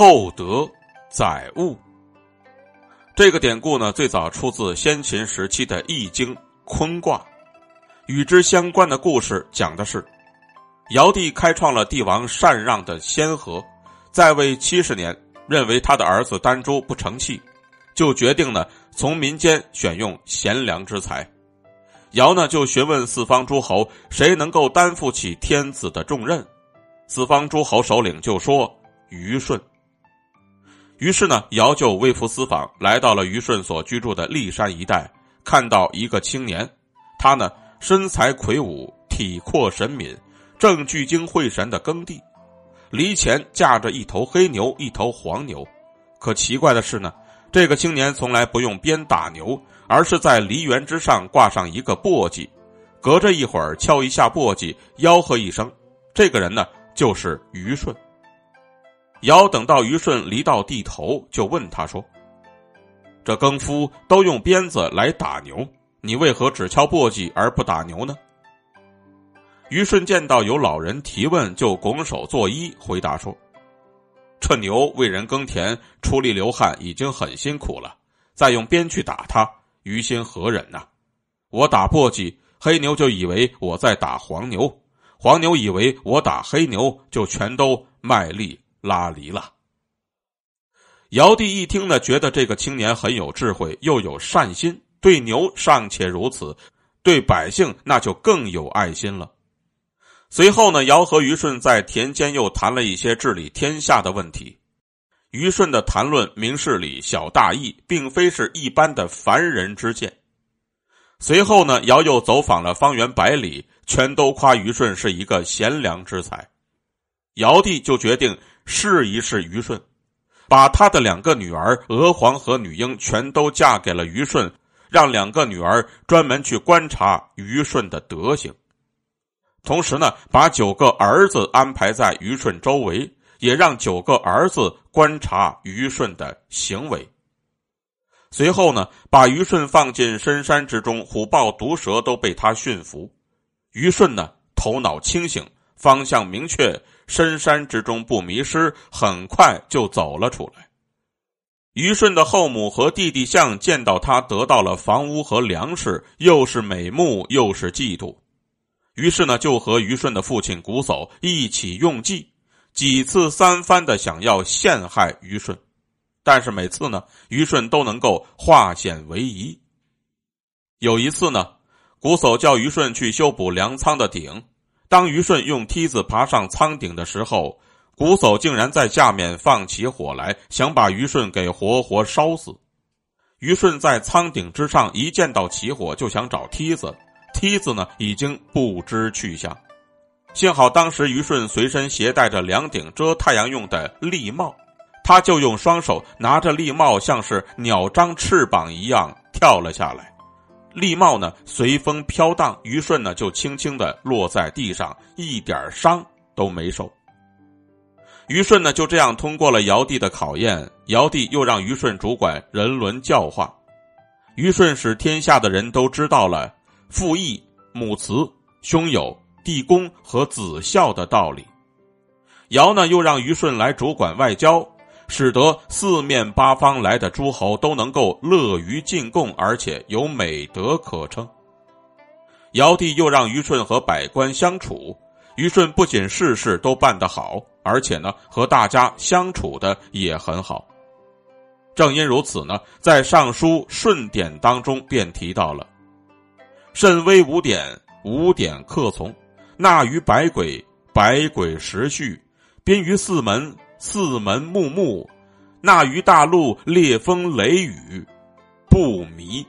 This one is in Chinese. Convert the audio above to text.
厚德载物。这个典故呢，最早出自先秦时期的《易经》坤卦。与之相关的故事讲的是，尧帝开创了帝王禅让的先河，在位七十年，认为他的儿子丹朱不成器，就决定呢从民间选用贤良之才。尧呢就询问四方诸侯，谁能够担负起天子的重任？四方诸侯首领就说虞舜。于是呢，尧就微服私访，来到了虞舜所居住的骊山一带，看到一个青年，他呢。身材魁梧，体阔神敏，正聚精会神的耕地。犁前架着一头黑牛，一头黄牛。可奇怪的是呢，这个青年从来不用鞭打牛，而是在犁园之上挂上一个簸箕，隔着一会儿敲一下簸箕，吆喝一声。这个人呢，就是虞舜。尧等到虞舜离到地头，就问他说：“这耕夫都用鞭子来打牛。”你为何只敲簸箕而不打牛呢？虞舜见到有老人提问，就拱手作揖，回答说：“这牛为人耕田，出力流汗，已经很辛苦了，再用鞭去打它，于心何忍呐？我打簸箕，黑牛就以为我在打黄牛，黄牛以为我打黑牛，就全都卖力拉犁了。”尧帝一听呢，觉得这个青年很有智慧，又有善心。对牛尚且如此，对百姓那就更有爱心了。随后呢，尧和虞舜在田间又谈了一些治理天下的问题。虞舜的谈论明事理、小大义，并非是一般的凡人之见。随后呢，尧又走访了方圆百里，全都夸虞舜是一个贤良之才。尧帝就决定试一试虞舜，把他的两个女儿娥皇和女英全都嫁给了虞舜。让两个女儿专门去观察虞舜的德行，同时呢，把九个儿子安排在虞舜周围，也让九个儿子观察虞舜的行为。随后呢，把虞舜放进深山之中，虎豹毒蛇都被他驯服。虞舜呢，头脑清醒，方向明确，深山之中不迷失，很快就走了出来。虞舜的后母和弟弟相见到他得到了房屋和粮食，又是美目又是嫉妒，于是呢就和虞舜的父亲瞽叟一起用计，几次三番的想要陷害虞舜，但是每次呢虞舜都能够化险为夷。有一次呢，瞽叟叫虞舜去修补粮仓的顶，当虞舜用梯子爬上仓顶的时候。瞽叟竟然在下面放起火来，想把虞舜给活活烧死。虞舜在仓顶之上一见到起火，就想找梯子，梯子呢已经不知去向。幸好当时虞舜随身携带着两顶遮太阳用的笠帽，他就用双手拿着笠帽，像是鸟张翅膀一样跳了下来。笠帽呢随风飘荡，虞舜呢就轻轻的落在地上，一点伤都没受。虞舜呢就这样通过了尧帝的考验，尧帝又让虞舜主管人伦教化，虞舜使天下的人都知道了父义、母慈、兄友、弟恭和子孝的道理。尧呢又让虞舜来主管外交，使得四面八方来的诸侯都能够乐于进贡，而且有美德可称。尧帝又让虞舜和百官相处。虞舜不仅事事都办得好，而且呢，和大家相处的也很好。正因如此呢，在《尚书·舜典》当中便提到了：“慎微五典，五典克从；纳于百鬼，百鬼时序；宾于四门，四门木木；纳于大陆，烈风雷雨，不迷。”